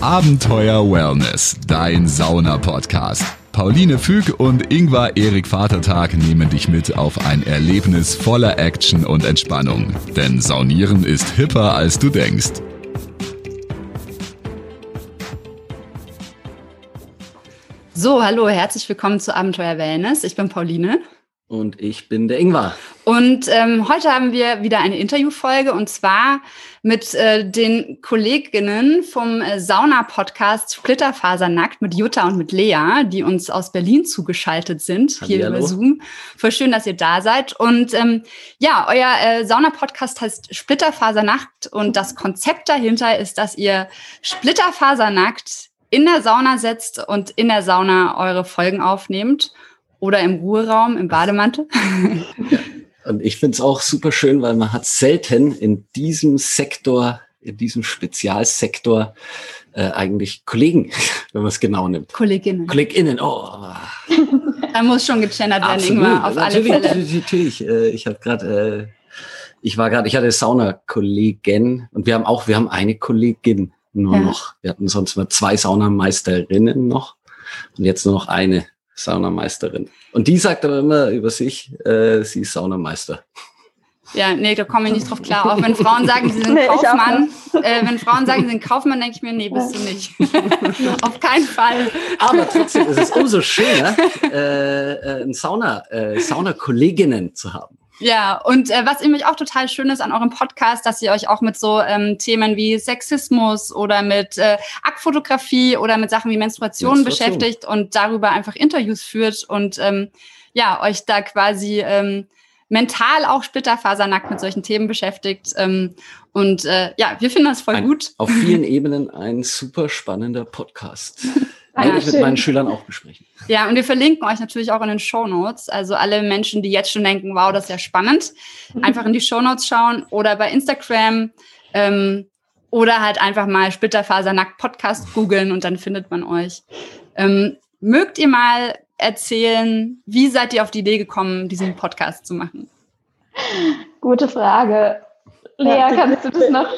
Abenteuer Wellness, dein Sauna-Podcast. Pauline Füg und Ingvar Erik Vatertag nehmen dich mit auf ein Erlebnis voller Action und Entspannung. Denn Saunieren ist hipper, als du denkst. So, hallo, herzlich willkommen zu Abenteuer Wellness. Ich bin Pauline. Und ich bin der Ingvar. Und ähm, heute haben wir wieder eine Interviewfolge und zwar mit äh, den Kolleginnen vom äh, Sauna-Podcast Splitterfasernackt mit Jutta und mit Lea, die uns aus Berlin zugeschaltet sind, hier Hallihallo. über Zoom. Voll schön, dass ihr da seid. Und ähm, ja, euer äh, Sauna-Podcast heißt Splitterfasernackt und das Konzept dahinter ist, dass ihr Splitterfasernackt in der Sauna setzt und in der Sauna eure Folgen aufnehmt oder im Ruheraum, im Bademantel. Ja. Und ich finde es auch super schön, weil man hat selten in diesem Sektor, in diesem Spezialsektor äh, eigentlich Kollegen, wenn man es genau nimmt. Kolleginnen. Kolleginnen, oh. da muss schon gegendert werden, Ingmar, auf natürlich, alle Fälle. Natürlich, äh, ich habe gerade, äh, ich war gerade, ich hatte Sauna-Kollegin und wir haben auch, wir haben eine Kollegin nur ja. noch. Wir hatten sonst mal zwei Saunameisterinnen noch und jetzt nur noch eine. Saunameisterin. Und die sagt aber immer über sich, äh, sie ist Saunameister. Ja, nee, da komme ich nicht drauf klar. Auch wenn Frauen sagen, sie sind nee, Kaufmann, äh, wenn Frauen sagen, sie sind Kaufmann, denke ich mir, nee, bist du nicht. Auf keinen Fall. Aber trotzdem ist es umso schöner, äh, äh, ein Sauna, äh, Sauna-Kolleginnen zu haben. Ja, und äh, was nämlich auch total schön ist an eurem Podcast, dass ihr euch auch mit so ähm, Themen wie Sexismus oder mit äh, Aktfotografie oder mit Sachen wie Menstruation, Menstruation. beschäftigt und darüber einfach Interviews führt und ähm, ja, euch da quasi ähm, mental auch splitterfasernackt mit solchen Themen beschäftigt. Ähm, und äh, ja, wir finden das voll ein, gut. Auf vielen Ebenen ein super spannender Podcast. Würde ich mit meinen Schülern auch besprechen. Ja, und wir verlinken euch natürlich auch in den Show Notes. Also alle Menschen, die jetzt schon denken, wow, das ist ja spannend, einfach in die Show Notes schauen oder bei Instagram ähm, oder halt einfach mal Splitterfasernackt Podcast googeln und dann findet man euch. Ähm, mögt ihr mal erzählen, wie seid ihr auf die Idee gekommen, diesen Podcast zu machen? Gute Frage. Lea, kannst du das noch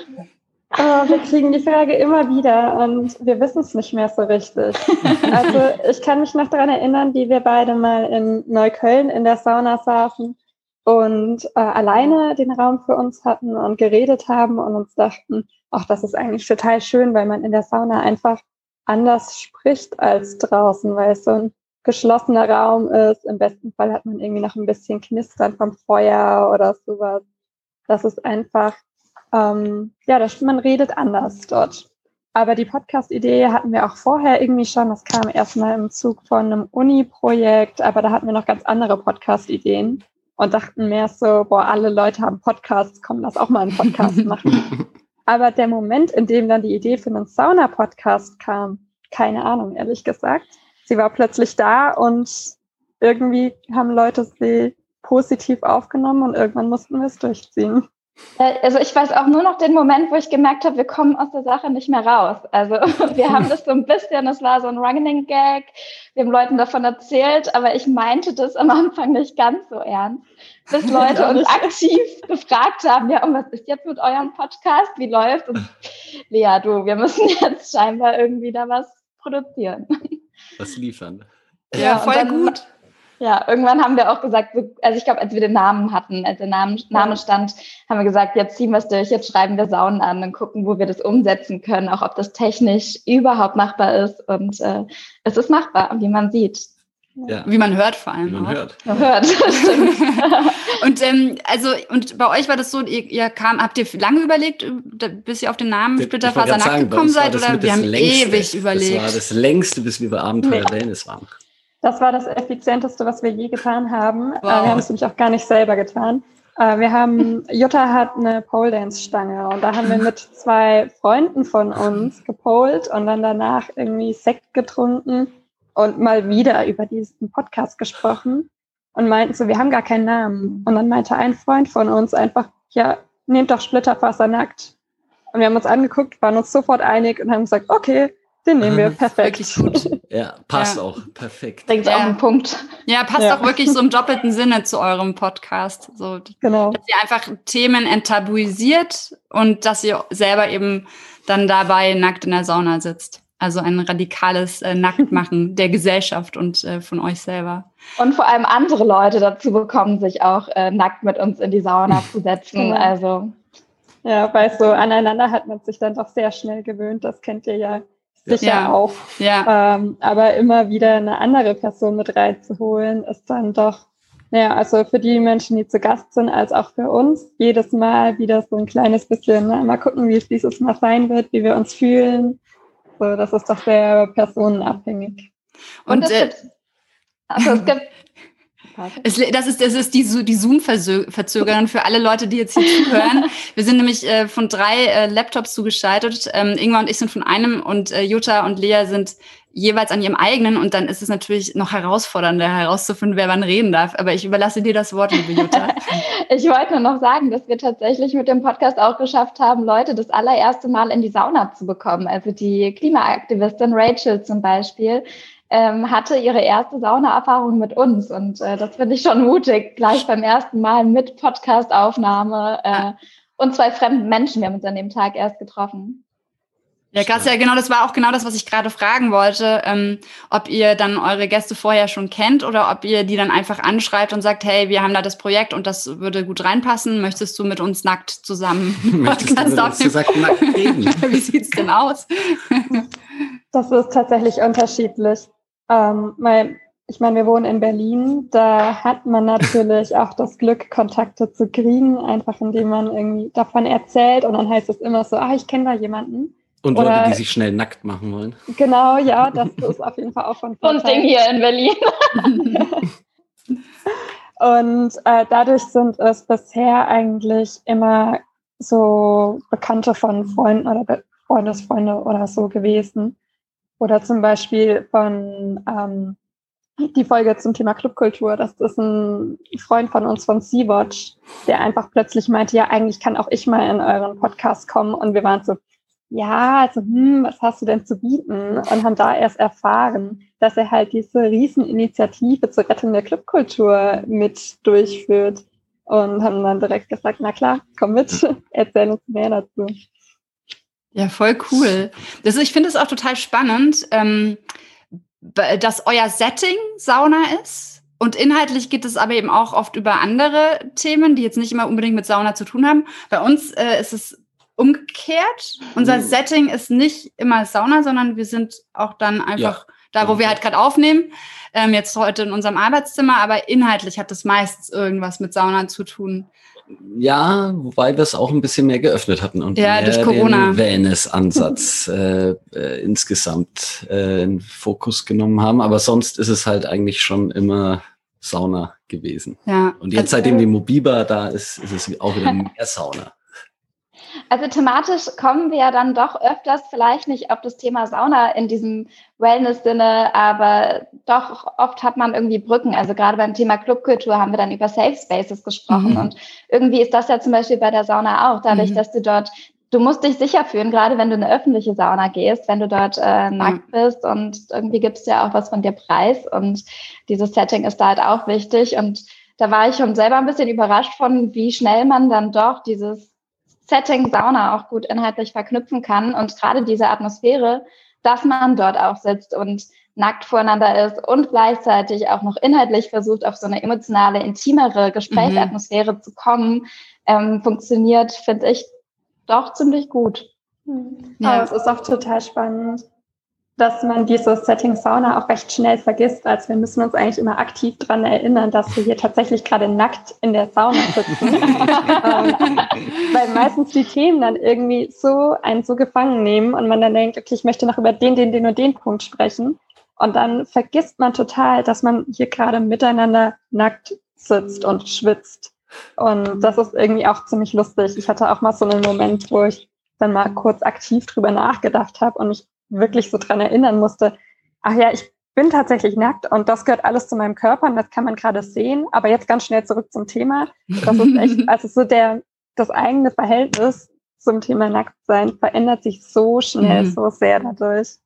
Oh, wir kriegen die Frage immer wieder und wir wissen es nicht mehr so richtig. Also ich kann mich noch daran erinnern, wie wir beide mal in Neukölln in der Sauna saßen und äh, alleine den Raum für uns hatten und geredet haben und uns dachten, ach, das ist eigentlich total schön, weil man in der Sauna einfach anders spricht als draußen, weil es so ein geschlossener Raum ist. Im besten Fall hat man irgendwie noch ein bisschen Knistern vom Feuer oder sowas. Das ist einfach ähm, ja, das, man redet anders dort. Aber die Podcast-Idee hatten wir auch vorher irgendwie schon. Das kam erstmal im Zug von einem Uni-Projekt, aber da hatten wir noch ganz andere Podcast-Ideen und dachten mehr so, boah, alle Leute haben Podcasts, komm, lass auch mal einen Podcast machen. aber der Moment, in dem dann die Idee für einen Sauna-Podcast kam, keine Ahnung, ehrlich gesagt. Sie war plötzlich da und irgendwie haben Leute sie positiv aufgenommen und irgendwann mussten wir es durchziehen. Äh, also ich weiß auch nur noch den Moment, wo ich gemerkt habe, wir kommen aus der Sache nicht mehr raus. Also wir haben das so ein bisschen, das war so ein Running Gag, wir haben Leuten davon erzählt, aber ich meinte das am Anfang nicht ganz so ernst, bis Leute uns aktiv gefragt haben, ja, und was ist jetzt mit eurem Podcast, wie läuft? Und Lea, du, wir müssen jetzt scheinbar irgendwie da was produzieren. Was liefern. Ja, ja voll dann, gut. Ja, irgendwann haben wir auch gesagt, also ich glaube, als wir den Namen hatten, als der Name, Name stand, haben wir gesagt, jetzt ziehen wir es durch, jetzt schreiben wir Saunen an und gucken, wo wir das umsetzen können, auch ob das technisch überhaupt machbar ist. Und äh, es ist machbar, wie man sieht. Ja. Wie man hört vor allem. Wie man auch. hört. Man hört, und ähm, also und bei euch war das so, ihr, ihr kam, habt ihr lange überlegt, bis ihr auf den Namen Splitterfaser nackt gekommen seid? Oder wir haben längste, ewig überlegt. Das war das längste, bis wir bei Abenteuer nee. Wellness waren. Das war das Effizienteste, was wir je getan haben. Wow. wir haben es nämlich auch gar nicht selber getan. Äh, wir haben, Jutta hat eine Pole Dance Stange und da haben wir mit zwei Freunden von uns gepolt und dann danach irgendwie Sekt getrunken und mal wieder über diesen Podcast gesprochen und meinten so, wir haben gar keinen Namen. Und dann meinte ein Freund von uns einfach, ja, nehmt doch Splitterfaser nackt. Und wir haben uns angeguckt, waren uns sofort einig und haben gesagt, okay, den nehmen wir perfekt. Wirklich gut. Ja, passt ja. auch. Perfekt. Bringt ja. auf den Punkt. Ja, passt ja. auch wirklich so im doppelten Sinne zu eurem Podcast. So, genau. Dass ihr einfach Themen enttabuisiert und dass ihr selber eben dann dabei nackt in der Sauna sitzt. Also ein radikales äh, Nacktmachen der Gesellschaft und äh, von euch selber. Und vor allem andere Leute dazu bekommen, sich auch äh, nackt mit uns in die Sauna zu setzen. Also ja, weil so aneinander hat man sich dann doch sehr schnell gewöhnt. Das kennt ihr ja sicher ja. auch. Ja. Ähm, aber immer wieder eine andere Person mit reinzuholen, ist dann doch, naja, also für die Menschen, die zu Gast sind, als auch für uns, jedes Mal wieder so ein kleines bisschen, na, mal gucken, wie es dieses Mal sein wird, wie wir uns fühlen. So, das ist doch sehr personenabhängig. Und, Und äh, also es gibt es, das ist, das ist die, die Zoom-Verzögerung für alle Leute, die jetzt hier zuhören. Wir sind nämlich äh, von drei äh, Laptops zugeschaltet. Ähm, Ingmar und ich sind von einem und äh, Jutta und Lea sind jeweils an ihrem eigenen und dann ist es natürlich noch herausfordernder herauszufinden, wer wann reden darf. Aber ich überlasse dir das Wort, liebe Jutta. ich wollte nur noch sagen, dass wir tatsächlich mit dem Podcast auch geschafft haben, Leute das allererste Mal in die Sauna zu bekommen. Also die Klimaaktivistin Rachel zum Beispiel, ähm, hatte ihre erste Saunaerfahrung mit uns. Und äh, das finde ich schon mutig, gleich beim ersten Mal mit Podcastaufnahme äh, und zwei fremden Menschen. Wir haben uns an dem Tag erst getroffen. Ja, krass, ja, genau, das war auch genau das, was ich gerade fragen wollte, ähm, ob ihr dann eure Gäste vorher schon kennt oder ob ihr die dann einfach anschreibt und sagt, hey, wir haben da das Projekt und das würde gut reinpassen, möchtest du mit uns nackt zusammen Möchtest du mit uns zusammen nackt reden? Wie sieht's denn aus? das ist tatsächlich unterschiedlich. Ähm, weil, ich meine, wir wohnen in Berlin, da hat man natürlich auch das Glück, Kontakte zu kriegen, einfach indem man irgendwie davon erzählt und dann heißt es immer so, ah, ich kenne da jemanden. Und Oder, Leute, die sich schnell nackt machen wollen. Genau, ja, das ist auf jeden Fall auch von Vorteil. Und Ding hier in Berlin. und äh, dadurch sind es bisher eigentlich immer so Bekannte von Freunden oder Freundesfreunde oder so gewesen. Oder zum Beispiel von ähm, die Folge zum Thema Clubkultur. Das ist ein Freund von uns von Sea-Watch, der einfach plötzlich meinte, ja, eigentlich kann auch ich mal in euren Podcast kommen. Und wir waren so, ja, also, hm, was hast du denn zu bieten? Und haben da erst erfahren, dass er halt diese Rieseninitiative zur Rettung der Clubkultur mit durchführt. Und haben dann direkt gesagt, na klar, komm mit, erzähl uns mehr dazu. Ja, voll cool. Das, ich finde es auch total spannend, ähm, dass euer Setting Sauna ist. Und inhaltlich geht es aber eben auch oft über andere Themen, die jetzt nicht immer unbedingt mit Sauna zu tun haben. Bei uns äh, ist es umgekehrt. Unser mhm. Setting ist nicht immer Sauna, sondern wir sind auch dann einfach ja. da, wo wir halt gerade aufnehmen. Ähm, jetzt heute in unserem Arbeitszimmer, aber inhaltlich hat es meistens irgendwas mit Sauna zu tun. Ja, wobei wir es auch ein bisschen mehr geöffnet hatten und ja, mehr den Wellness-Ansatz äh, äh, insgesamt äh, in Fokus genommen haben. Aber sonst ist es halt eigentlich schon immer Sauna gewesen. Ja. Und jetzt, seitdem die Mobiba da ist, ist es auch wieder mehr Sauna. Also thematisch kommen wir ja dann doch öfters, vielleicht nicht auf das Thema Sauna in diesem Wellness-Sinne, aber doch oft hat man irgendwie Brücken. Also gerade beim Thema Clubkultur haben wir dann über Safe Spaces gesprochen. Mhm. Und irgendwie ist das ja zum Beispiel bei der Sauna auch, dadurch, mhm. dass du dort du musst dich sicher fühlen, gerade wenn du in eine öffentliche Sauna gehst, wenn du dort äh, nackt bist und irgendwie gibst du ja auch was von dir preis und dieses Setting ist da halt auch wichtig und da war ich schon selber ein bisschen überrascht von, wie schnell man dann doch dieses Setting Sauna auch gut inhaltlich verknüpfen kann und gerade diese Atmosphäre, dass man dort auch sitzt und nackt voreinander ist und gleichzeitig auch noch inhaltlich versucht, auf so eine emotionale, intimere Gesprächsatmosphäre mhm. zu kommen, ähm, funktioniert, finde ich, doch ziemlich gut. Ja, es ist auch total spannend dass man dieses Setting Sauna auch recht schnell vergisst. Also wir müssen uns eigentlich immer aktiv daran erinnern, dass wir hier tatsächlich gerade nackt in der Sauna sitzen. ähm, weil meistens die Themen dann irgendwie so einen so gefangen nehmen und man dann denkt, okay, ich möchte noch über den, den, den und den Punkt sprechen. Und dann vergisst man total, dass man hier gerade miteinander nackt sitzt und schwitzt. Und das ist irgendwie auch ziemlich lustig. Ich hatte auch mal so einen Moment, wo ich dann mal kurz aktiv drüber nachgedacht habe und mich wirklich so dran erinnern musste, ach ja, ich bin tatsächlich nackt und das gehört alles zu meinem Körper und das kann man gerade sehen. Aber jetzt ganz schnell zurück zum Thema. Das ist echt, also so der, das eigene Verhältnis zum Thema Nacktsein verändert sich so schnell, mhm. so sehr dadurch.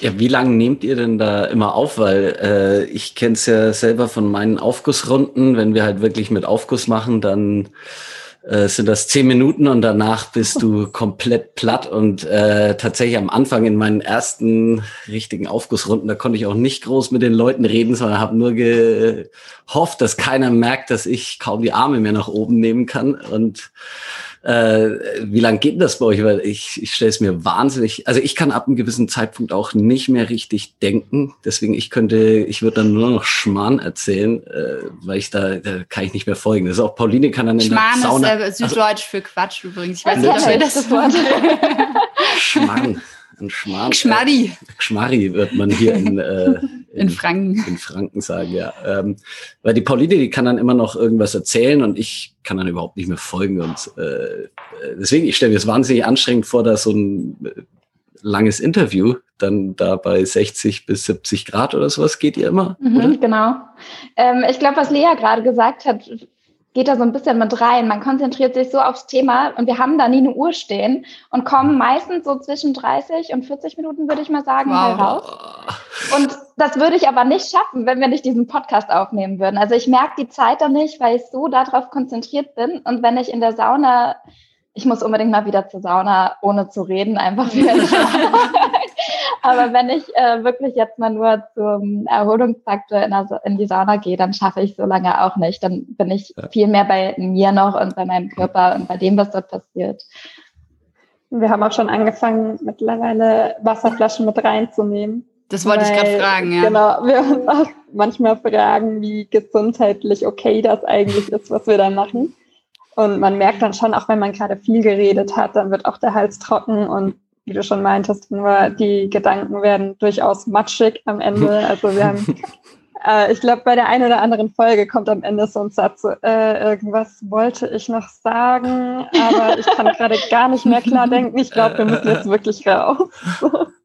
Ja, wie lange nehmt ihr denn da immer auf? Weil äh, ich kenne es ja selber von meinen Aufgussrunden. Wenn wir halt wirklich mit Aufguss machen, dann äh, sind das zehn Minuten und danach bist du komplett platt. Und äh, tatsächlich am Anfang in meinen ersten richtigen Aufgussrunden, da konnte ich auch nicht groß mit den Leuten reden, sondern habe nur gehofft, dass keiner merkt, dass ich kaum die Arme mehr nach oben nehmen kann. Und äh, wie lange geht das bei euch? Weil ich, ich stelle es mir wahnsinnig, also ich kann ab einem gewissen Zeitpunkt auch nicht mehr richtig denken. Deswegen, ich könnte, ich würde dann nur noch Schmarrn erzählen, äh, weil ich da, da kann ich nicht mehr folgen. Das ist auch Pauline kann dann in Schmarrn der Sauna. ist äh, Süddeutsch also, für Quatsch übrigens. Ich weiß nicht, ob ihr das Wort. Schmarrn. Ein. Gschmarri. Äh, Gschmarri wird man hier in, äh, in, in, Franken. In Franken sagen, ja. Ähm, weil die Pauline, die kann dann immer noch irgendwas erzählen und ich kann dann überhaupt nicht mehr folgen. Und äh, deswegen, ich stelle mir es wahnsinnig anstrengend vor, da so ein äh, langes Interview dann da bei 60 bis 70 Grad oder sowas geht ihr immer? Mhm, genau. Ähm, ich glaube, was Lea gerade gesagt hat, geht da so ein bisschen mit rein. Man konzentriert sich so aufs Thema und wir haben da nie eine Uhr stehen und kommen meistens so zwischen 30 und 40 Minuten, würde ich mal sagen, wow. raus. Und das würde ich aber nicht schaffen, wenn wir nicht diesen Podcast aufnehmen würden. Also ich merke die Zeit dann nicht, weil ich so darauf konzentriert bin. Und wenn ich in der Sauna ich muss unbedingt mal wieder zur Sauna, ohne zu reden, einfach wieder. Aber wenn ich äh, wirklich jetzt mal nur zum Erholungsfaktor in, der, in, die Sauna gehe, dann schaffe ich so lange auch nicht. Dann bin ich ja. viel mehr bei mir noch und bei meinem Körper und bei dem, was dort passiert. Wir haben auch schon angefangen, mittlerweile Wasserflaschen mit reinzunehmen. Das wollte Weil, ich gerade fragen, ja. Genau, wir uns auch manchmal fragen, wie gesundheitlich okay das eigentlich ist, was wir da machen. Und man merkt dann schon, auch wenn man gerade viel geredet hat, dann wird auch der Hals trocken und wie du schon meintest, nur die Gedanken werden durchaus matschig am Ende. Also wir haben, äh, ich glaube, bei der einen oder anderen Folge kommt am Ende so ein Satz, äh, irgendwas wollte ich noch sagen, aber ich kann gerade gar nicht mehr klar denken. Ich glaube, wir müssen jetzt wirklich raus.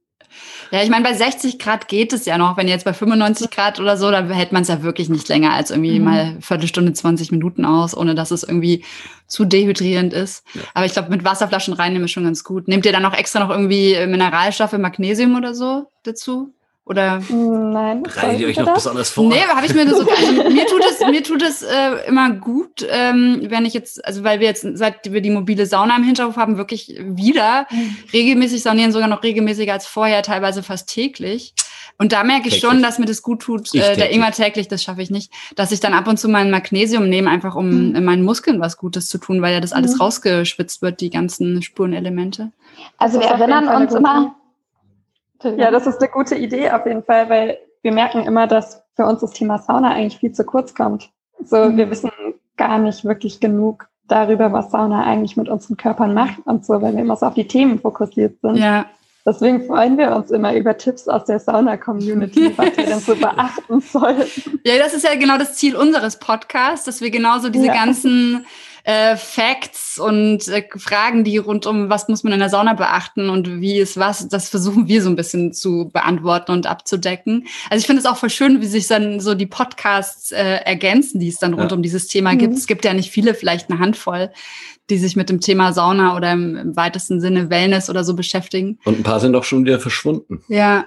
Ja, ich meine, bei 60 Grad geht es ja noch. Wenn jetzt bei 95 Grad oder so, da hält man es ja wirklich nicht länger als irgendwie mhm. mal Viertelstunde, 20 Minuten aus, ohne dass es irgendwie zu dehydrierend ist. Ja. Aber ich glaube, mit Wasserflaschen reinnehmen ist schon ganz gut. Nehmt ihr dann auch extra noch irgendwie Mineralstoffe, Magnesium oder so dazu? Oder? Nein. Bereitet ihr euch noch das? besonders vor? Nee, habe ich mir so. Also mir tut es, mir tut es äh, immer gut, ähm, wenn ich jetzt, also weil wir jetzt, seit wir die mobile Sauna im Hinterhof haben, wirklich wieder mhm. regelmäßig saunieren, sogar noch regelmäßiger als vorher, teilweise fast täglich. Und da merke ich täglich. schon, dass mir das gut tut. Äh, der Ingwer täglich, das schaffe ich nicht. Dass ich dann ab und zu mein Magnesium nehme, einfach um mhm. in meinen Muskeln was Gutes zu tun, weil ja das alles mhm. rausgeschwitzt wird, die ganzen Spurenelemente. Also wir erinnern uns immer ja, das ist eine gute Idee auf jeden Fall, weil wir merken immer, dass für uns das Thema Sauna eigentlich viel zu kurz kommt. So, mhm. wir wissen gar nicht wirklich genug darüber, was Sauna eigentlich mit unseren Körpern macht und so, weil wir immer so auf die Themen fokussiert sind. Ja. Deswegen freuen wir uns immer über Tipps aus der Sauna-Community, was wir denn so beachten sollten. Ja, das ist ja genau das Ziel unseres Podcasts, dass wir genauso diese ja. ganzen äh, Facts und äh, Fragen, die rund um, was muss man in der Sauna beachten und wie ist was, das versuchen wir so ein bisschen zu beantworten und abzudecken. Also ich finde es auch voll schön, wie sich dann so die Podcasts äh, ergänzen, die es dann rund ja. um dieses Thema mhm. gibt. Es gibt ja nicht viele, vielleicht eine Handvoll die sich mit dem Thema Sauna oder im, im, weitesten Sinne Wellness oder so beschäftigen. Und ein paar sind auch schon wieder verschwunden. Ja,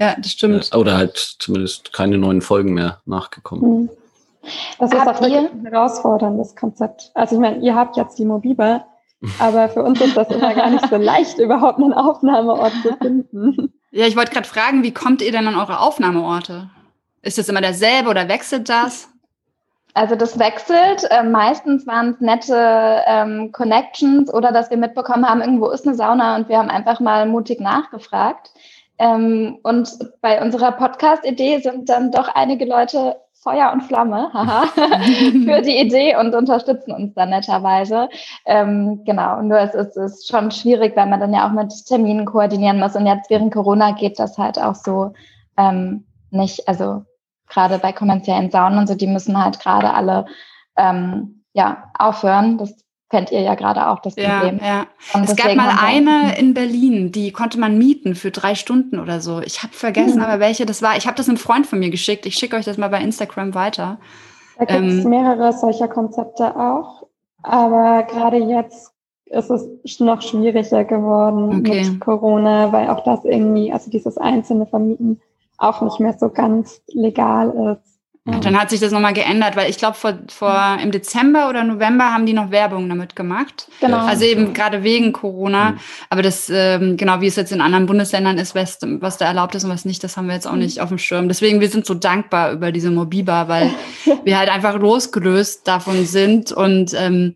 ja, das stimmt. Oder halt zumindest keine neuen Folgen mehr nachgekommen. Mhm. Das ist auch wirklich ein herausforderndes Konzept. Also ich meine, ihr habt jetzt die Mobiba, aber für uns ist das immer gar nicht so leicht, überhaupt einen Aufnahmeort zu finden. Ja, ich wollte gerade fragen, wie kommt ihr denn an eure Aufnahmeorte? Ist das immer derselbe oder wechselt das? Also das wechselt. Äh, meistens waren es nette ähm, Connections oder dass wir mitbekommen haben, irgendwo ist eine Sauna und wir haben einfach mal mutig nachgefragt. Ähm, und bei unserer Podcast-Idee sind dann doch einige Leute Feuer und Flamme haha, für die Idee und unterstützen uns dann netterweise. Ähm, genau, nur es ist, ist schon schwierig, weil man dann ja auch mit Terminen koordinieren muss. Und jetzt während Corona geht das halt auch so ähm, nicht, also gerade bei kommerziellen Saunen und so, die müssen halt gerade alle ähm, ja, aufhören. Das kennt ihr ja gerade auch das Problem. Ja, ja. es gab mal eine in Berlin, die konnte man mieten für drei Stunden oder so. Ich habe vergessen, mhm. aber welche das war. Ich habe das einem Freund von mir geschickt. Ich schicke euch das mal bei Instagram weiter. Da gibt es ähm, mehrere solcher Konzepte auch. Aber gerade jetzt ist es noch schwieriger geworden okay. mit Corona, weil auch das irgendwie, also dieses einzelne Vermieten auch nicht mehr so ganz legal ist. Ja. Dann hat sich das nochmal geändert, weil ich glaube, vor, vor im Dezember oder November haben die noch Werbung damit gemacht. Genau. Also eben gerade wegen Corona. Mhm. Aber das, ähm, genau wie es jetzt in anderen Bundesländern ist, was, was da erlaubt ist und was nicht, das haben wir jetzt auch mhm. nicht auf dem Schirm. Deswegen, wir sind so dankbar über diese Mobiba, weil wir halt einfach losgelöst davon sind und, ähm,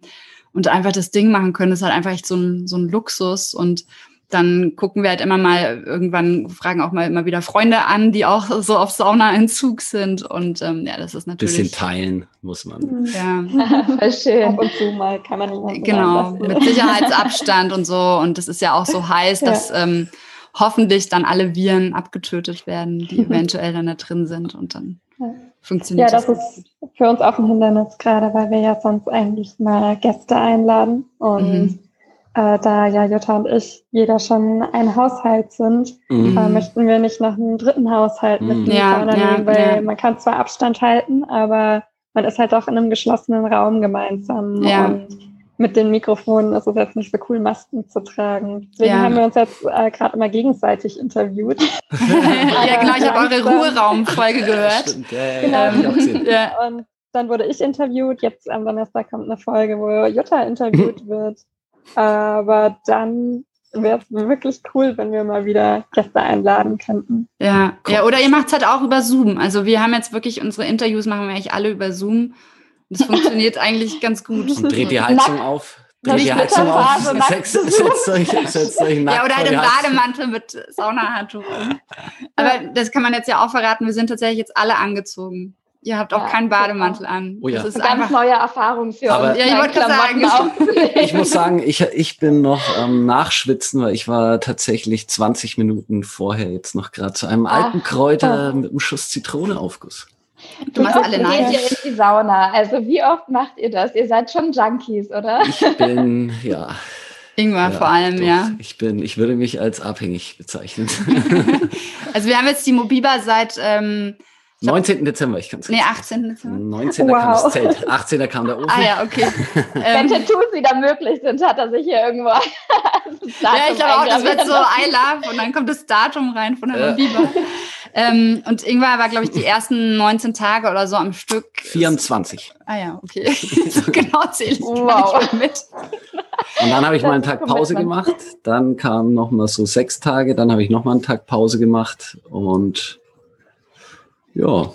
und einfach das Ding machen können. Das ist halt einfach echt so ein, so ein Luxus und dann gucken wir halt immer mal irgendwann, fragen auch mal immer wieder Freunde an, die auch so auf Saunaentzug sind. Und ähm, ja, das ist natürlich. Bisschen teilen muss man. Mhm. Ja, voll schön. Ab und zu mal kann man nicht Genau, mit Sicherheitsabstand und so. Und das ist ja auch so heiß, ja. dass ähm, hoffentlich dann alle Viren abgetötet werden, die eventuell dann da drin sind und dann ja. funktioniert Ja, das, das ist für uns auch ein Hindernis gerade, weil wir ja sonst eigentlich mal Gäste einladen und mhm äh, da ja Jutta und ich jeder schon ein Haushalt sind, mhm. äh, möchten wir nicht noch einen dritten Haushalt mhm. mit ja, ja, nehmen, weil ja. man kann zwar Abstand halten, aber man ist halt auch in einem geschlossenen Raum gemeinsam ja. und mit den Mikrofonen ist es jetzt nicht so cool, Masken zu tragen. Deswegen haben wir uns jetzt äh, gerade immer gegenseitig interviewt. ja, genau, ich habe eure Ruheraumfolge gehört. Stimmt, ja, genau. ja. Und dann wurde ich interviewt. Jetzt am Donnerstag kommt eine Folge, wo Jutta interviewt wird. Aber dann wäre es wirklich cool, wenn wir mal wieder Gäste einladen könnten. Ja, ja oder ihr macht es halt auch über Zoom. Also wir haben jetzt wirklich unsere Interviews machen wir eigentlich alle über Zoom. Das funktioniert eigentlich ganz gut. Und dreht die Heizung Nack auf. Dreht die Heizung auf. Setzt, setzt euch, setzt euch ja, oder halt im Bademantel mit Saunahandtuch. Aber das kann man jetzt ja auch verraten. Wir sind tatsächlich jetzt alle angezogen. Ihr habt auch ja, keinen Bademantel an. Oh ja. Das ist eine ganz neue Erfahrung für uns. Ja, ich wollte sagen. ich muss sagen, ich, ich bin noch ähm, nachschwitzen, weil ich war tatsächlich 20 Minuten vorher jetzt noch gerade zu einem Ach, alten Kräuter oh. mit einem Schuss Zitroneaufguss. Du machst alle nein. geht ihr in die Sauna? Also wie oft macht ihr das? Ihr seid schon Junkies, oder? Ich bin, ja. Ingwer ja, vor allem, doch. ja. Ich bin, ich würde mich als abhängig bezeichnen. also wir haben jetzt die Mobiba seit ähm, 19. Dezember, ich kann es Nee, 18. Dezember. 19. Wow. kam das Zelt, 18. kam der Ofen. Ah ja, okay. Wenn Tattoos wieder möglich sind, hat er sich hier irgendwo ja, ich glaube auch, das wird so I love und dann kommt das Datum rein von der ja. ähm, und Ingwer war, glaube ich, die ersten 19 Tage oder so am Stück. 24. Ah ja, okay. so genau zähle ich wow. mit. Und dann habe ich mal einen Tag Pause gemacht. Dann kamen noch mal so sechs Tage. Dann habe ich noch mal einen Tag Pause gemacht und ja.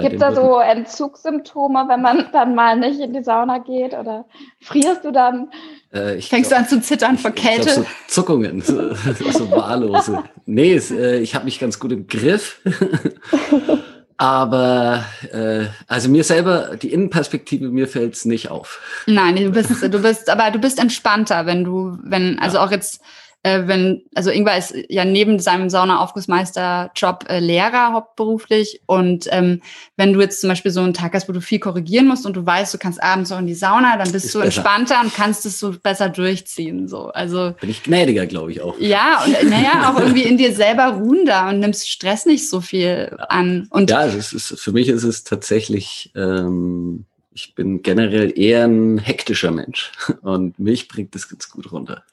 Gibt es da so Entzugssymptome, wenn man dann mal nicht in die Sauna geht? Oder frierst du dann? Äh, Fängst glaub, du an zu zittern vor Kälte? so Zuckungen, so, so wahllose. nee, es, äh, ich habe mich ganz gut im Griff. Aber äh, also mir selber, die Innenperspektive, mir fällt es nicht auf. Nein, du bist, du bist, aber du bist entspannter, wenn du, wenn, also ja. auch jetzt äh, wenn, also Ingwer ist ja neben seinem Saunaaufgussmeister-Job äh, Lehrer hauptberuflich und ähm, wenn du jetzt zum Beispiel so einen Tag hast, wo du viel korrigieren musst und du weißt, du kannst abends auch in die Sauna, dann bist ist du besser. entspannter und kannst es so besser durchziehen. So, also bin ich gnädiger, glaube ich auch. Ja und äh, naja auch irgendwie in dir selber ruhender und nimmst Stress nicht so viel an. Und ja, es ist, für mich ist es tatsächlich ähm, ich bin generell eher ein hektischer Mensch und mich bringt das ganz gut runter.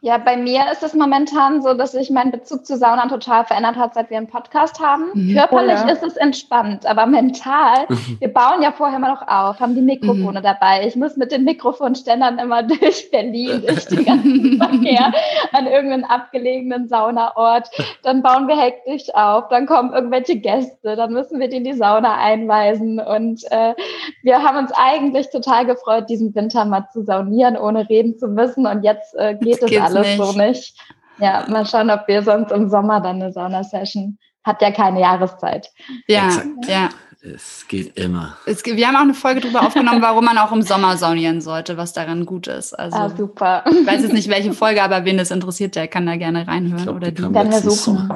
Ja, bei mir ist es momentan so, dass sich mein Bezug zu Sauna total verändert hat, seit wir einen Podcast haben. Mhm. Körperlich oh, ja. ist es entspannt, aber mental, wir bauen ja vorher immer noch auf, haben die Mikrofone mhm. dabei. Ich muss mit den Mikrofonständern immer durch Berlin, durch den ganzen Verkehr an irgendeinen abgelegenen Saunaort. Dann bauen wir hektisch auf, dann kommen irgendwelche Gäste, dann müssen wir die in die Sauna einweisen. Und äh, wir haben uns eigentlich total gefreut, diesen Winter mal zu saunieren, ohne reden zu müssen. Und jetzt äh, geht es alles nicht. so nicht. Ja, mal schauen, ob wir sonst im Sommer dann eine Sauna-Session. Hat ja keine Jahreszeit. Ja, Exakt. ja. Es geht immer. Es, wir haben auch eine Folge darüber aufgenommen, warum man auch im Sommer saunieren sollte, was daran gut ist. Also, ah, super. Ich weiß jetzt nicht, welche Folge, aber wen das interessiert, der kann da gerne reinhören. Glaub, oder die. die. Werden wir suchen.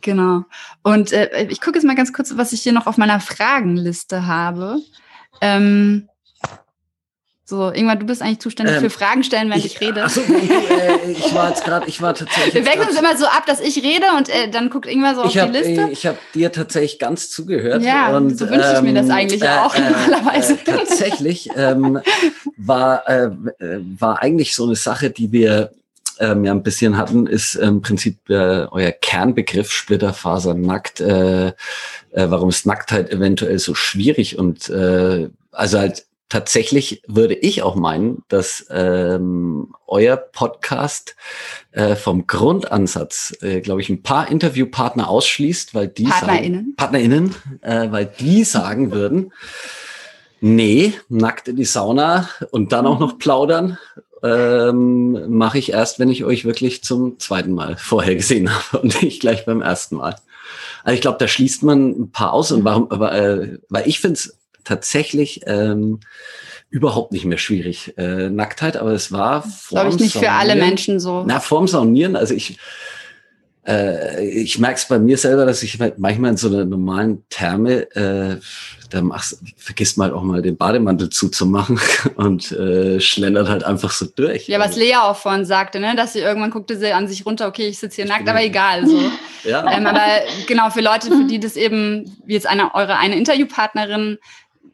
Genau. Und äh, ich gucke jetzt mal ganz kurz, was ich hier noch auf meiner Fragenliste habe. Ähm, So, irgendwann, du bist eigentlich zuständig ähm, für Fragen stellen, wenn ich, ich rede. Achso, äh, ich war jetzt gerade, ich war tatsächlich. Wir wechseln uns immer so ab, dass ich rede und äh, dann guckt irgendwann so auf hab, die Liste. Äh, ich habe dir tatsächlich ganz zugehört. Ja, und, so wünsche ich mir das ähm, eigentlich äh, auch normalerweise. Äh, tatsächlich ähm, war, äh, war eigentlich so eine Sache, die wir ähm, ja ein bisschen hatten, ist im Prinzip äh, euer Kernbegriff Splitterfaser nackt. Äh, äh, warum ist Nacktheit eventuell so schwierig und äh, also halt tatsächlich würde ich auch meinen, dass ähm, euer Podcast äh, vom Grundansatz, äh, glaube ich, ein paar Interviewpartner ausschließt, weil die PartnerInnen, sagen, PartnerInnen, äh, weil die sagen würden, nee, nackt in die Sauna und dann auch noch plaudern ähm, mache ich erst, wenn ich euch wirklich zum zweiten Mal vorher gesehen habe und nicht gleich beim ersten Mal. Also ich glaube, da schließt man ein paar aus und warum, aber, äh, weil ich finde es tatsächlich ähm, überhaupt nicht mehr schwierig. Äh, Nacktheit, aber es war Glaube ich nicht Saunieren, für alle Menschen so. Na, vorm Saunieren, also ich, äh, ich merke es bei mir selber, dass ich manchmal in so einer normalen Therme, äh, da machst, vergisst mal auch mal den Bademantel zuzumachen und äh, schlendert halt einfach so durch. Ja, was also Lea auch vorhin sagte, ne, dass sie irgendwann guckte sie an sich runter, okay, ich sitze hier nackt, aber egal. So. ja. Ähm, aber genau, für Leute, für die das eben, wie jetzt eine, eure eine Interviewpartnerin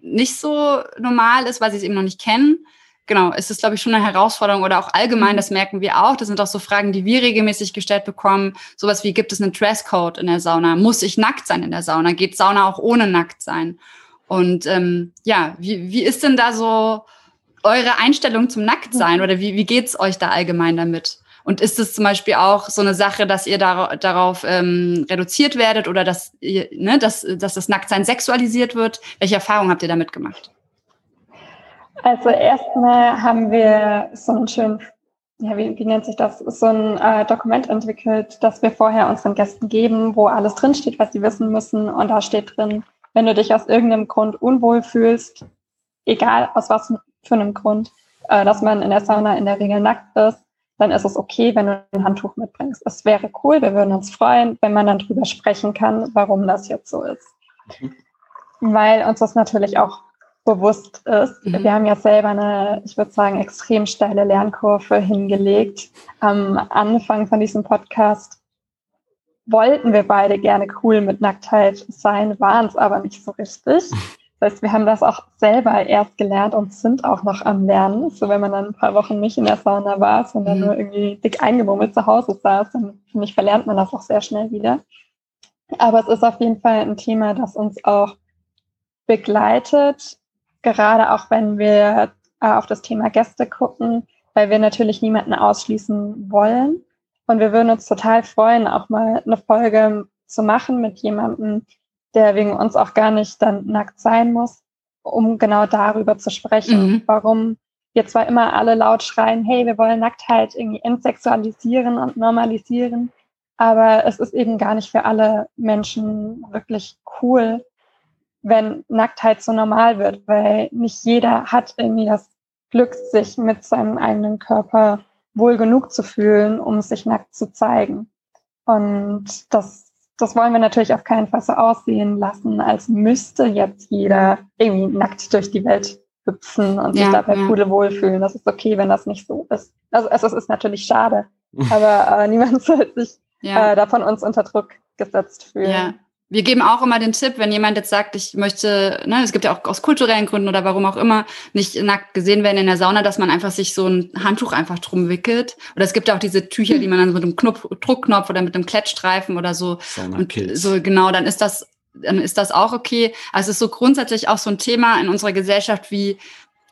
nicht so normal ist, weil sie es eben noch nicht kennen. Genau, ist es, glaube ich, schon eine Herausforderung oder auch allgemein, mhm. das merken wir auch. Das sind auch so Fragen, die wir regelmäßig gestellt bekommen. Sowas wie, gibt es einen Dresscode in der Sauna? Muss ich nackt sein in der Sauna? Geht Sauna auch ohne nackt sein? Und ähm, ja, wie, wie ist denn da so eure Einstellung zum Nacktsein oder wie, wie geht's euch da allgemein damit? Und ist es zum Beispiel auch so eine Sache, dass ihr dar darauf ähm, reduziert werdet oder dass, ihr, ne, dass, dass das Nacktsein sexualisiert wird? Welche Erfahrungen habt ihr damit gemacht? Also erstmal haben wir so einen schönen, ja, wie, wie nennt sich das, so ein äh, Dokument entwickelt, das wir vorher unseren Gästen geben, wo alles drinsteht, was sie wissen müssen. Und da steht drin, wenn du dich aus irgendeinem Grund unwohl fühlst, egal aus was für einem Grund, äh, dass man in der Sauna in der Regel nackt ist, dann ist es okay, wenn du ein Handtuch mitbringst. Es wäre cool, wir würden uns freuen, wenn man dann drüber sprechen kann, warum das jetzt so ist. Mhm. Weil uns das natürlich auch bewusst ist. Mhm. Wir haben ja selber eine, ich würde sagen, extrem steile Lernkurve hingelegt. Am Anfang von diesem Podcast wollten wir beide gerne cool mit Nacktheit sein, waren es aber nicht so richtig. Heißt, wir haben das auch selber erst gelernt und sind auch noch am Lernen. So, wenn man dann ein paar Wochen nicht in der Sauna war, sondern mhm. nur irgendwie dick eingebummelt zu Hause saß, dann finde ich, verlernt man das auch sehr schnell wieder. Aber es ist auf jeden Fall ein Thema, das uns auch begleitet, gerade auch wenn wir äh, auf das Thema Gäste gucken, weil wir natürlich niemanden ausschließen wollen. Und wir würden uns total freuen, auch mal eine Folge zu machen mit jemandem, der wegen uns auch gar nicht dann nackt sein muss, um genau darüber zu sprechen, mhm. warum wir zwar immer alle laut schreien, hey, wir wollen Nacktheit irgendwie entsexualisieren und normalisieren, aber es ist eben gar nicht für alle Menschen wirklich cool, wenn Nacktheit so normal wird, weil nicht jeder hat irgendwie das Glück, sich mit seinem eigenen Körper wohl genug zu fühlen, um sich nackt zu zeigen. Und das, das wollen wir natürlich auf keinen Fall so aussehen lassen, als müsste jetzt jeder irgendwie nackt durch die Welt hüpfen und sich dabei ja. coole wohlfühlen. Das ist okay, wenn das nicht so ist. Also, also es ist natürlich schade, aber äh, niemand soll sich ja. äh, da von uns unter Druck gesetzt fühlen. Ja. Wir geben auch immer den Tipp, wenn jemand jetzt sagt, ich möchte, ne, es gibt ja auch aus kulturellen Gründen oder warum auch immer, nicht nackt gesehen werden in der Sauna, dass man einfach sich so ein Handtuch einfach drum wickelt. Oder es gibt ja auch diese Tücher, die man dann mit einem Knopf, Druckknopf oder mit einem Klettstreifen oder so. Und so genau, dann ist das, dann ist das auch okay. Also es ist so grundsätzlich auch so ein Thema in unserer Gesellschaft wie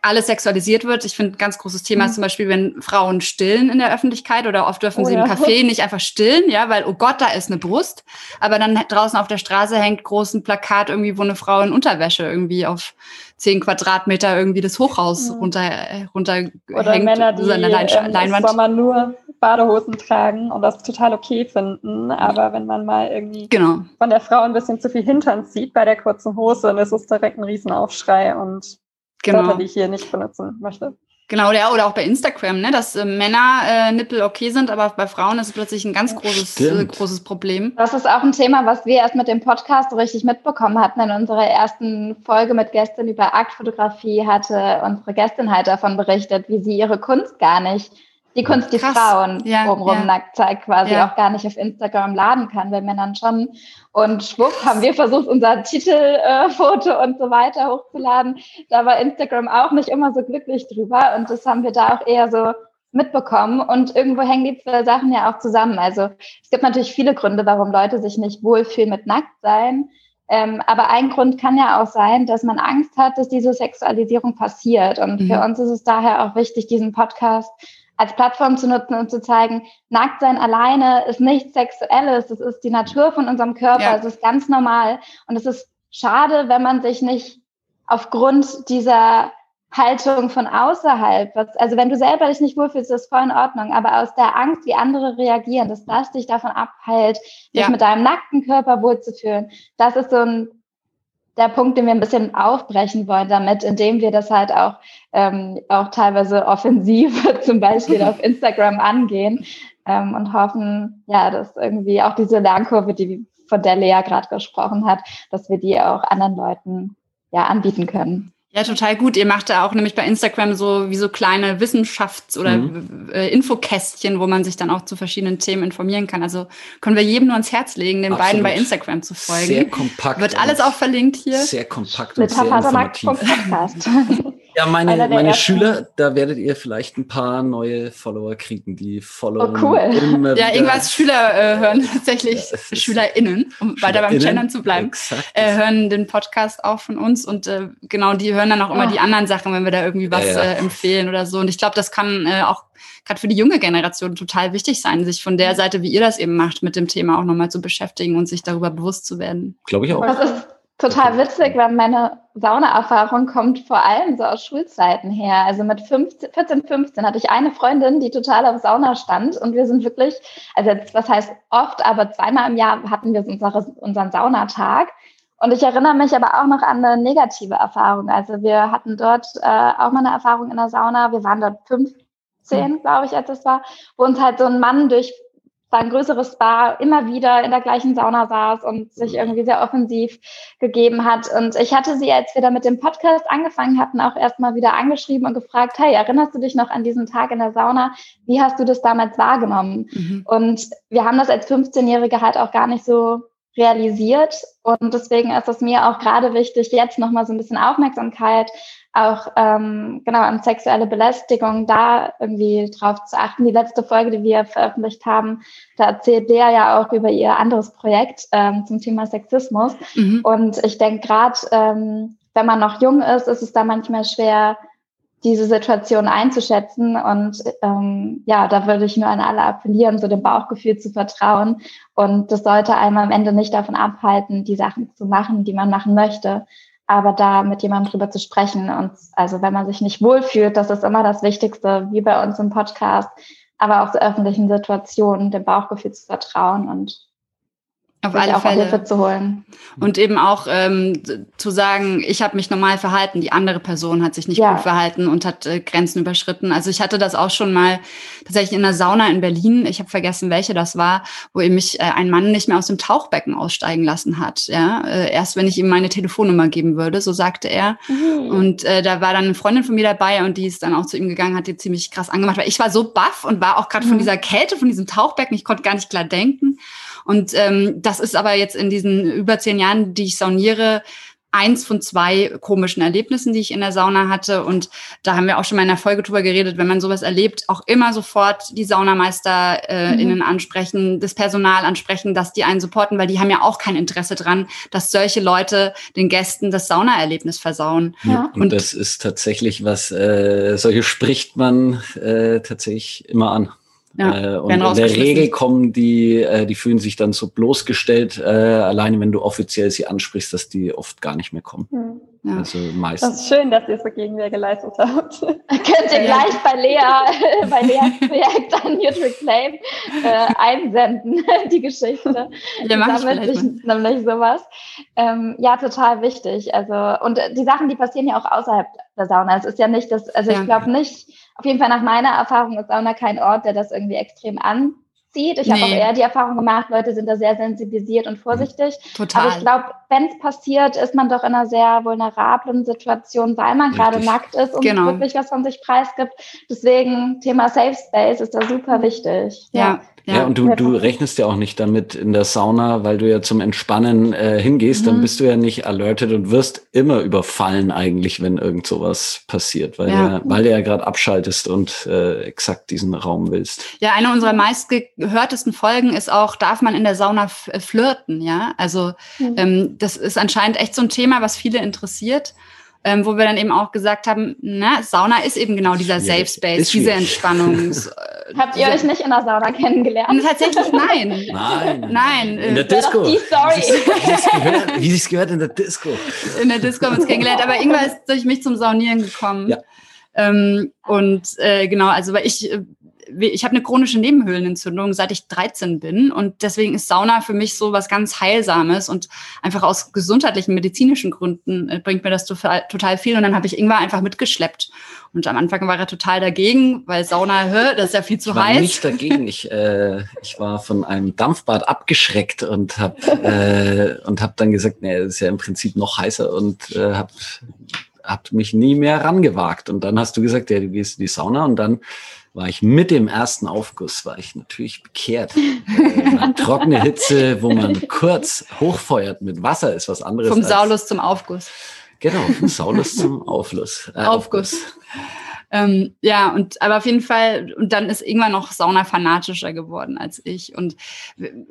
alles sexualisiert wird. Ich finde, ein ganz großes Thema mhm. ist zum Beispiel, wenn Frauen stillen in der Öffentlichkeit oder oft dürfen oh, sie im Café nicht einfach stillen, ja, weil, oh Gott, da ist eine Brust. Aber dann draußen auf der Straße hängt großen Plakat irgendwie, wo eine Frau in Unterwäsche irgendwie auf zehn Quadratmeter irgendwie das Hochhaus mhm. runter, runter Oder hängt. Männer, die ähm, im Sommer nur Badehosen tragen und das total okay finden. Aber wenn man mal irgendwie genau. von der Frau ein bisschen zu viel Hintern sieht bei der kurzen Hose, dann ist es direkt ein Riesenaufschrei und genau. Wörter, die ich hier nicht benutzen möchte. Genau, ja, oder auch bei Instagram, ne, dass äh, Männer äh, Nippel okay sind, aber bei Frauen ist es plötzlich ein ganz großes, äh, großes Problem. Das ist auch ein Thema, was wir erst mit dem Podcast so richtig mitbekommen hatten. In unserer ersten Folge mit Gästen über Aktfotografie hatte unsere Gästin halt davon berichtet, wie sie ihre Kunst gar nicht die Kunst, die Krass. Frauen ja, obenrum ja. nackt zeigt, quasi ja. auch gar nicht auf Instagram laden kann, bei Männern schon. Und schwupp haben wir versucht, unser Titelfoto äh, und so weiter hochzuladen. Da war Instagram auch nicht immer so glücklich drüber und das haben wir da auch eher so mitbekommen. Und irgendwo hängen die zwei Sachen ja auch zusammen. Also es gibt natürlich viele Gründe, warum Leute sich nicht wohlfühlen mit Nacktsein. Ähm, aber ein Grund kann ja auch sein, dass man Angst hat, dass diese Sexualisierung passiert. Und mhm. für uns ist es daher auch wichtig, diesen Podcast als Plattform zu nutzen und zu zeigen, Nacktsein alleine ist nichts Sexuelles, es ist die Natur von unserem Körper, ja. es ist ganz normal und es ist schade, wenn man sich nicht aufgrund dieser Haltung von außerhalb, was, also wenn du selber dich nicht wohlfühlst, ist das voll in Ordnung, aber aus der Angst, wie andere reagieren, dass das dich davon abhält, dich ja. mit deinem nackten Körper wohlzufühlen, das ist so ein der Punkt, den wir ein bisschen aufbrechen wollen damit, indem wir das halt auch, ähm, auch teilweise offensiv zum Beispiel auf Instagram angehen ähm, und hoffen, ja, dass irgendwie auch diese Lernkurve, die von der Lea gerade gesprochen hat, dass wir die auch anderen Leuten ja anbieten können. Ja, total gut. Ihr macht da auch nämlich bei Instagram so wie so kleine Wissenschafts- oder mhm. äh, Infokästchen, wo man sich dann auch zu verschiedenen Themen informieren kann. Also können wir jedem nur ans Herz legen, den Absolut. beiden bei Instagram zu folgen. Sehr kompakt. Wird alles auch verlinkt hier. Sehr kompakt und sehr informativ. Ja, meine, meine Schüler, da werdet ihr vielleicht ein paar neue Follower kriegen, die Follower. Oh, cool. ja, irgendwas Schüler äh, hören tatsächlich, ja, SchülerInnen, um weiter beim Channel zu bleiben, äh, hören den Podcast auch von uns und äh, genau, die hören dann auch immer oh. die anderen Sachen, wenn wir da irgendwie was ja, ja. Äh, empfehlen oder so. Und ich glaube, das kann äh, auch gerade für die junge Generation total wichtig sein, sich von der Seite, wie ihr das eben macht, mit dem Thema auch nochmal zu beschäftigen und sich darüber bewusst zu werden. Glaube ich auch. Total witzig, weil meine Saunaerfahrung kommt vor allem so aus Schulzeiten her. Also mit 15, 14, 15 hatte ich eine Freundin, die total auf Sauna stand und wir sind wirklich, also jetzt, was heißt oft, aber zweimal im Jahr hatten wir unsere, unseren Saunatag. Und ich erinnere mich aber auch noch an eine negative Erfahrung. Also wir hatten dort äh, auch mal eine Erfahrung in der Sauna. Wir waren dort 15, mhm. glaube ich, als es war, wo uns halt so ein Mann durch war ein größeres Bar, immer wieder in der gleichen Sauna saß und sich irgendwie sehr offensiv gegeben hat. Und ich hatte sie, als wir da mit dem Podcast angefangen hatten, auch erstmal wieder angeschrieben und gefragt, hey, erinnerst du dich noch an diesen Tag in der Sauna? Wie hast du das damals wahrgenommen? Mhm. Und wir haben das als 15-Jährige halt auch gar nicht so realisiert. Und deswegen ist es mir auch gerade wichtig, jetzt nochmal so ein bisschen Aufmerksamkeit auch ähm, genau an sexuelle Belästigung da irgendwie drauf zu achten. Die letzte Folge, die wir veröffentlicht haben, da erzählt Lea ja auch über ihr anderes Projekt ähm, zum Thema Sexismus. Mhm. Und ich denke gerade, ähm, wenn man noch jung ist, ist es da manchmal schwer, diese Situation einzuschätzen. Und ähm, ja, da würde ich nur an alle appellieren, so dem Bauchgefühl zu vertrauen. Und das sollte einem am Ende nicht davon abhalten, die Sachen zu machen, die man machen möchte aber da mit jemandem drüber zu sprechen und also wenn man sich nicht wohlfühlt, das ist immer das Wichtigste, wie bei uns im Podcast, aber auch zu öffentlichen Situationen, dem Bauchgefühl zu vertrauen und auf alle auch Fälle. Hilfe zu holen. Und eben auch ähm, zu sagen, ich habe mich normal verhalten, die andere Person hat sich nicht ja. gut verhalten und hat äh, Grenzen überschritten. Also ich hatte das auch schon mal tatsächlich in der Sauna in Berlin, ich habe vergessen, welche das war, wo eben mich äh, ein Mann nicht mehr aus dem Tauchbecken aussteigen lassen hat. Ja? Äh, erst wenn ich ihm meine Telefonnummer geben würde, so sagte er. Mhm. Und äh, da war dann eine Freundin von mir dabei und die ist dann auch zu ihm gegangen, hat die ziemlich krass angemacht, weil ich war so baff und war auch gerade mhm. von dieser Kälte, von diesem Tauchbecken, ich konnte gar nicht klar denken. Und ähm, das ist aber jetzt in diesen über zehn Jahren, die ich sauniere, eins von zwei komischen Erlebnissen, die ich in der Sauna hatte. Und da haben wir auch schon mal in der Folge drüber geredet, wenn man sowas erlebt, auch immer sofort die Saunameister äh, mhm. innen ansprechen, das Personal ansprechen, dass die einen supporten, weil die haben ja auch kein Interesse dran, dass solche Leute den Gästen das Saunaerlebnis versauen. Ja. Und, und das ist tatsächlich was, äh, solche spricht man äh, tatsächlich immer an. Ja, äh, und in der Regel kommen die, äh, die fühlen sich dann so bloßgestellt, äh, alleine wenn du offiziell sie ansprichst, dass die oft gar nicht mehr kommen. Mhm. Ja. Also meistens. Das ist schön, dass ihr so gegen mir geleistet habt. Könnt ihr gleich bei Lea, bei Leas Projekt an NutriClaim äh, einsenden, die Geschichte. Ja, mach sammelt sich nämlich sowas. Ähm, ja, total wichtig. Also, und die Sachen, die passieren ja auch außerhalb der Sauna. Es ist ja nicht das, also ja. ich glaube nicht, auf jeden Fall nach meiner Erfahrung ist Sauna kein Ort, der das irgendwie extrem an zieht. Ich nee. habe auch eher die Erfahrung gemacht, Leute sind da sehr sensibilisiert und vorsichtig. Total. Aber ich glaube, wenn es passiert, ist man doch in einer sehr vulnerablen Situation, weil man gerade nackt ist und genau. wirklich was von sich preisgibt. Deswegen Thema Safe Space ist da super wichtig. ja. ja. Ja, ja, und du, du rechnest ja auch nicht damit in der Sauna, weil du ja zum Entspannen äh, hingehst, mhm. dann bist du ja nicht alerted und wirst immer überfallen eigentlich, wenn irgend sowas passiert, weil, ja. Ja, weil du ja gerade abschaltest und äh, exakt diesen Raum willst. Ja, eine unserer meistgehörtesten Folgen ist auch, darf man in der Sauna äh, flirten, ja? Also mhm. ähm, das ist anscheinend echt so ein Thema, was viele interessiert ähm, wo wir dann eben auch gesagt haben, na, Sauna ist eben genau dieser Safe Space, diese Entspannung. Äh, Habt ihr euch nicht in der Sauna kennengelernt? Tatsächlich nein. Nein. Nein. In der Disco. Die Story. Wie sich's gehört in der Disco. In der Disco haben wir uns kennengelernt, aber Ingwer ist durch mich zum Saunieren gekommen. Ja. Ähm, und äh, genau, also weil ich äh, ich habe eine chronische Nebenhöhlenentzündung, seit ich 13 bin. Und deswegen ist Sauna für mich so was ganz Heilsames. Und einfach aus gesundheitlichen, medizinischen Gründen äh, bringt mir das total, viel. Und dann habe ich Ingwer einfach mitgeschleppt. Und am Anfang war er total dagegen, weil Sauna, hä, das ist ja viel zu ich war heiß. nicht dagegen. Ich, äh, ich war von einem Dampfbad abgeschreckt und habe äh, und hab dann gesagt, nee, das ist ja im Prinzip noch heißer und äh, habe hab mich nie mehr rangewagt. Und dann hast du gesagt, ja, du gehst in die Sauna und dann war ich mit dem ersten Aufguss, war ich natürlich bekehrt. äh, trockene Hitze, wo man kurz hochfeuert mit Wasser, ist was anderes. Vom Saulus zum Aufguss. Genau, vom Saulus zum Aufluss. Äh, Aufguss. Aufguss. Ähm, ja, und aber auf jeden Fall, und dann ist irgendwann noch Sauna-fanatischer geworden als ich. Und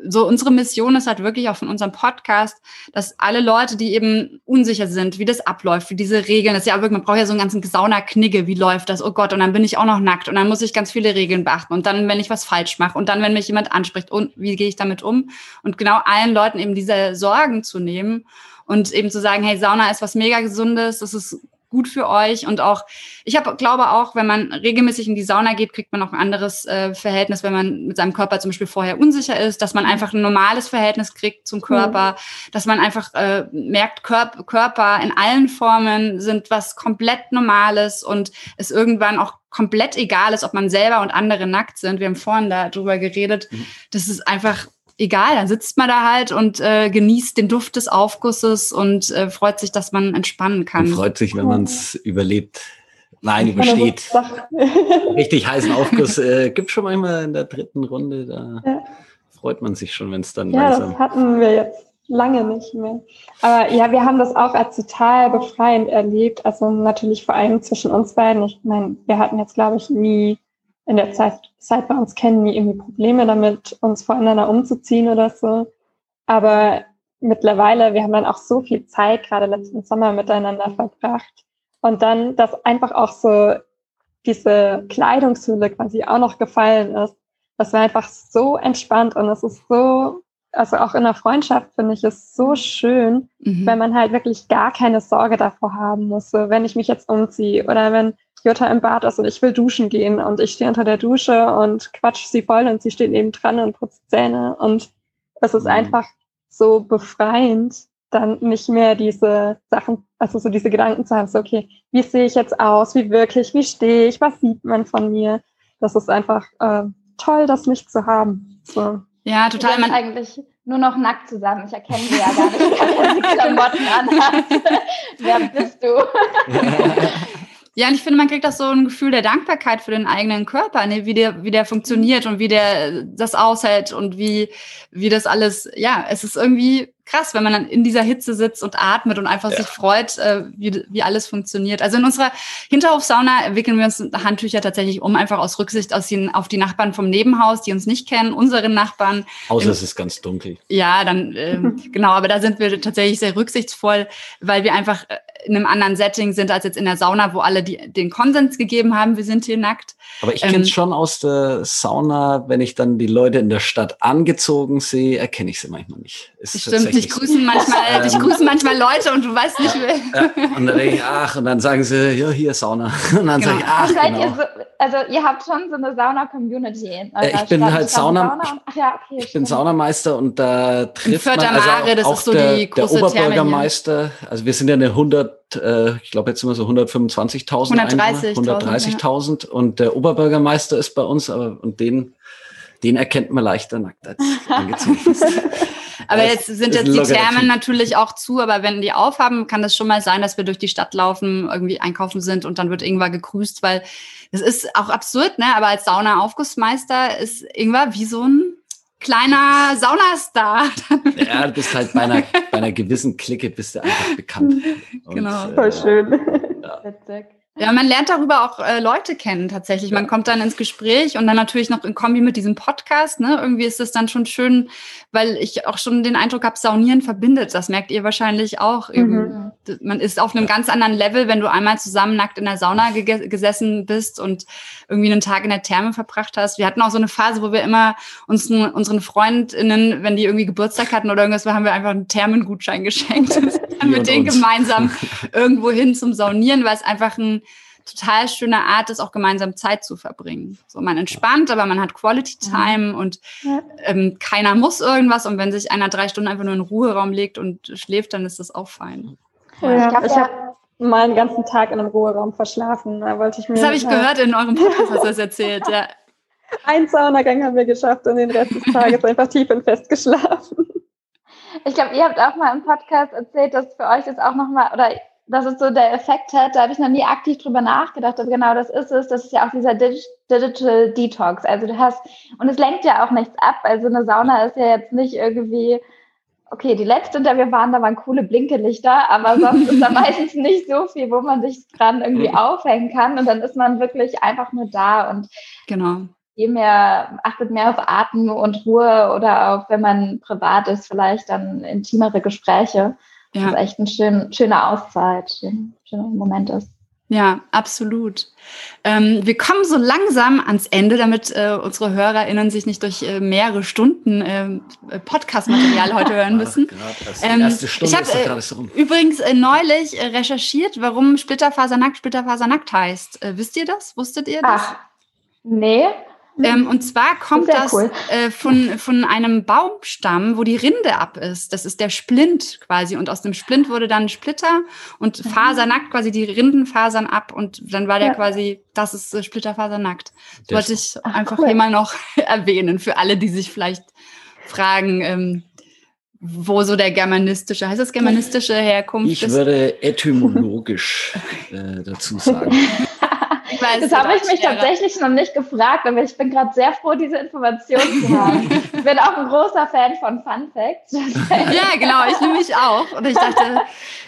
so unsere Mission ist halt wirklich auch von unserem Podcast, dass alle Leute, die eben unsicher sind, wie das abläuft, wie diese Regeln, das ist ja wirklich, man braucht ja so einen ganzen Sauna-Knigge, wie läuft das? Oh Gott, und dann bin ich auch noch nackt und dann muss ich ganz viele Regeln beachten. Und dann, wenn ich was falsch mache und dann, wenn mich jemand anspricht, und wie gehe ich damit um? Und genau allen Leuten eben diese Sorgen zu nehmen und eben zu sagen, hey, Sauna ist was mega Gesundes, das ist gut für euch. Und auch, ich habe, glaube auch, wenn man regelmäßig in die Sauna geht, kriegt man auch ein anderes äh, Verhältnis, wenn man mit seinem Körper zum Beispiel vorher unsicher ist, dass man mhm. einfach ein normales Verhältnis kriegt zum Körper, mhm. dass man einfach äh, merkt, Körp Körper in allen Formen sind was komplett Normales und es irgendwann auch komplett egal ist, ob man selber und andere nackt sind. Wir haben vorhin darüber geredet. Mhm. Das ist einfach egal, dann sitzt man da halt und äh, genießt den Duft des Aufgusses und äh, freut sich, dass man entspannen kann. Und freut sich, wenn man es überlebt. Nein, übersteht. Richtig heißen Aufguss äh, gibt schon manchmal in der dritten Runde. Da ja. freut man sich schon, wenn es dann ja, langsam. Das hatten wir jetzt lange nicht mehr. Aber ja, wir haben das auch als total befreiend erlebt. Also natürlich vor allem zwischen uns beiden. Ich meine, wir hatten jetzt, glaube ich, nie in der Zeit, seit wir uns kennen, nie irgendwie Probleme damit, uns voreinander umzuziehen oder so. Aber mittlerweile, wir haben dann auch so viel Zeit, gerade letzten Sommer miteinander verbracht. Und dann, dass einfach auch so diese Kleidungshülle quasi auch noch gefallen ist. Das war einfach so entspannt und es ist so, also auch in der Freundschaft finde ich es so schön, mhm. wenn man halt wirklich gar keine Sorge davor haben muss. So, wenn ich mich jetzt umziehe oder wenn Jutta im Bad ist und ich will duschen gehen und ich stehe unter der Dusche und quatsch sie voll und sie steht neben dran und putzt Zähne und es ist mhm. einfach so befreiend, dann nicht mehr diese Sachen, also so diese Gedanken zu haben, so okay, wie sehe ich jetzt aus, wie wirklich, wie stehe ich, was sieht man von mir? Das ist einfach äh, toll, das nicht zu haben. So. Ja, total. Man eigentlich nur noch nackt zusammen. Ich erkenne sie ja gar nicht, wenn sie Klamotten anhat. Wer bist du? Ja, und ich finde, man kriegt auch so ein Gefühl der Dankbarkeit für den eigenen Körper, ne? wie, der, wie der funktioniert und wie der das aushält und wie, wie das alles, ja, es ist irgendwie krass, wenn man dann in dieser Hitze sitzt und atmet und einfach ja. sich freut, äh, wie, wie alles funktioniert. Also in unserer Hinterhofsauna wickeln wir uns Handtücher tatsächlich um, einfach aus Rücksicht aus den, auf die Nachbarn vom Nebenhaus, die uns nicht kennen, unsere Nachbarn. Außer es ist ganz dunkel. Ja, dann äh, genau, aber da sind wir tatsächlich sehr rücksichtsvoll, weil wir einfach äh, in einem anderen Setting sind als jetzt in der Sauna, wo alle die, den Konsens gegeben haben, wir sind hier nackt. Aber ich kenne es ähm, schon aus der Sauna, wenn ich dann die Leute in der Stadt angezogen sehe, erkenne ich sie manchmal nicht. Ist stimmt, dich grüßen manchmal, dich grüßen manchmal Leute und du weißt nicht wer. Ja, und dann denke ich, ach, und dann sagen sie, ja, hier Sauna. Und dann genau. sage ich, ach, seid genau. ihr so, also ihr habt schon so eine Sauna-Community. Äh, ich bin halt Sauna, Sauna und, ach ja, okay, ich stimmt. bin Saunameister und da trifft man also Mare, das auch ist so der, die große der Oberbürgermeister, also wir sind ja eine 100, äh, ich glaube jetzt immer so 125.000 130.000 130.000 ja. und der Oberbürgermeister ist bei uns, aber und den den erkennt man leichter nackt als angezogen. Aber jetzt sind jetzt die Thermen natürlich auch zu, aber wenn die aufhaben, kann das schon mal sein, dass wir durch die Stadt laufen, irgendwie einkaufen sind und dann wird irgendwann gegrüßt, weil das ist auch absurd, ne? Aber als Sauna-Aufgussmeister ist irgendwann wie so ein kleiner Saunastar. ja, du bist halt bei einer, bei einer gewissen Clique bist du einfach bekannt. Und, genau. Voll äh, schön. Ja. Ja, man lernt darüber auch äh, Leute kennen tatsächlich. Man kommt dann ins Gespräch und dann natürlich noch in Kombi mit diesem Podcast. Ne? Irgendwie ist es dann schon schön, weil ich auch schon den Eindruck habe, Saunieren verbindet. Das merkt ihr wahrscheinlich auch. Mhm. Man ist auf einem ganz anderen Level, wenn du einmal zusammen nackt in der Sauna ge gesessen bist und irgendwie einen Tag in der Therme verbracht hast. Wir hatten auch so eine Phase, wo wir immer uns unseren FreundInnen, wenn die irgendwie Geburtstag hatten oder irgendwas, haben wir einfach einen Thermengutschein geschenkt. mit denen gemeinsam irgendwo hin zum Saunieren, weil es einfach ein total schöne Art ist, auch gemeinsam Zeit zu verbringen. So, man entspannt, aber man hat Quality Time und ähm, keiner muss irgendwas. Und wenn sich einer drei Stunden einfach nur in den Ruheraum legt und schläft, dann ist das auch fein. Ja, ich, ich habe mal einen ganzen Tag in einem Ruheraum verschlafen. Da wollte ich mir das habe ich gehört in eurem Podcast, du das erzählt, ja. Ein Saunagang haben wir geschafft und den Rest des Tages einfach tief und fest geschlafen. Ich glaube, ihr habt auch mal im Podcast erzählt, dass für euch das auch nochmal, oder dass es so der Effekt hat, da habe ich noch nie aktiv drüber nachgedacht, aber genau das ist es. Das ist ja auch dieser Digital Detox. Also du hast, und es lenkt ja auch nichts ab. Also eine Sauna ist ja jetzt nicht irgendwie, okay, die letzte, in der wir waren, da waren coole Blinkelichter, aber sonst ist da meistens nicht so viel, wo man sich dran irgendwie mhm. aufhängen kann. Und dann ist man wirklich einfach nur da und genau. Je mehr, achtet mehr auf Atem und Ruhe oder auch, wenn man privat ist, vielleicht dann intimere Gespräche ja. das echt eine schön, schöne Auszeit, ein schöner Moment ist. Ja, absolut. Ähm, wir kommen so langsam ans Ende, damit äh, unsere HörerInnen sich nicht durch äh, mehrere Stunden äh, Podcast-Material heute hören müssen. Ähm, ich habe äh, übrigens äh, neulich äh, recherchiert, warum Splitterfasernackt Splitterfasernackt heißt. wisst ihr das? Wusstet ihr das? Ach, nee. Ähm, und zwar kommt das, cool. äh, von, von einem Baumstamm, wo die Rinde ab ist. Das ist der Splint quasi. Und aus dem Splint wurde dann ein Splitter und mhm. fasernackt quasi die Rindenfasern ab. Und dann war der ja. quasi, das ist äh, Splitterfasernackt. Das wollte ich Ach, einfach cool. hier mal noch erwähnen für alle, die sich vielleicht fragen, ähm, wo so der germanistische, heißt das germanistische Herkunft ich ist? Ich würde etymologisch äh, dazu sagen. Weiß, das habe ich mich tatsächlich noch nicht gefragt, aber ich bin gerade sehr froh, diese Information zu haben. ich bin auch ein großer Fan von Fun Facts. ja, genau, ich nehme mich auch. Und ich dachte,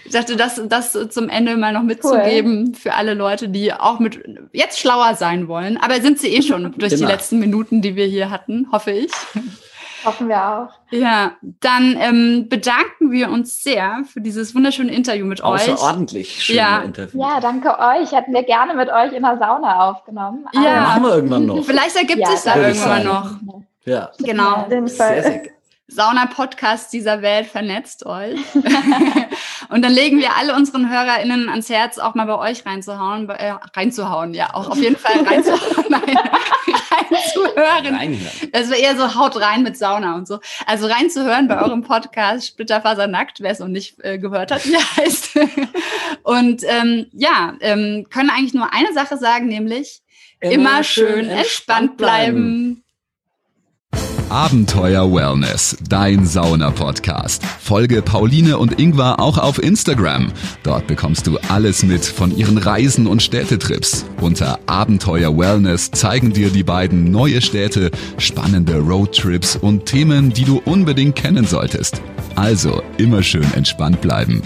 ich dachte das, das zum Ende mal noch mitzugeben cool. für alle Leute, die auch mit jetzt schlauer sein wollen. Aber sind sie eh schon durch genau. die letzten Minuten, die wir hier hatten, hoffe ich. Hoffen wir auch. Ja, dann ähm, bedanken wir uns sehr für dieses wunderschöne Interview mit euch. Außerordentlich schöne ja. Interview. Ja, danke euch. Hätten wir gerne mit euch in der Sauna aufgenommen. ja, machen wir irgendwann noch. Vielleicht ergibt ja, sich da irgendwann noch. Ja. Genau. Sehr, sehr Sauna-Podcast dieser Welt vernetzt euch. und dann legen wir alle unseren HörerInnen ans Herz, auch mal bei euch reinzuhauen, äh, reinzuhauen, ja, auch auf jeden Fall reinzuhauen, nein, reinzuhören. Reinhören. Das wäre eher so haut rein mit Sauna und so. Also reinzuhören bei eurem Podcast Splitterfaser nackt, wer es noch nicht äh, gehört hat, wie er heißt. und ähm, ja, ähm, können eigentlich nur eine Sache sagen, nämlich immer, immer schön entspannt bleiben. Abenteuer Wellness, dein Sauna-Podcast. Folge Pauline und Ingvar auch auf Instagram. Dort bekommst du alles mit von ihren Reisen und Städtetrips. Unter Abenteuer Wellness zeigen dir die beiden neue Städte, spannende Roadtrips und Themen, die du unbedingt kennen solltest. Also immer schön entspannt bleiben.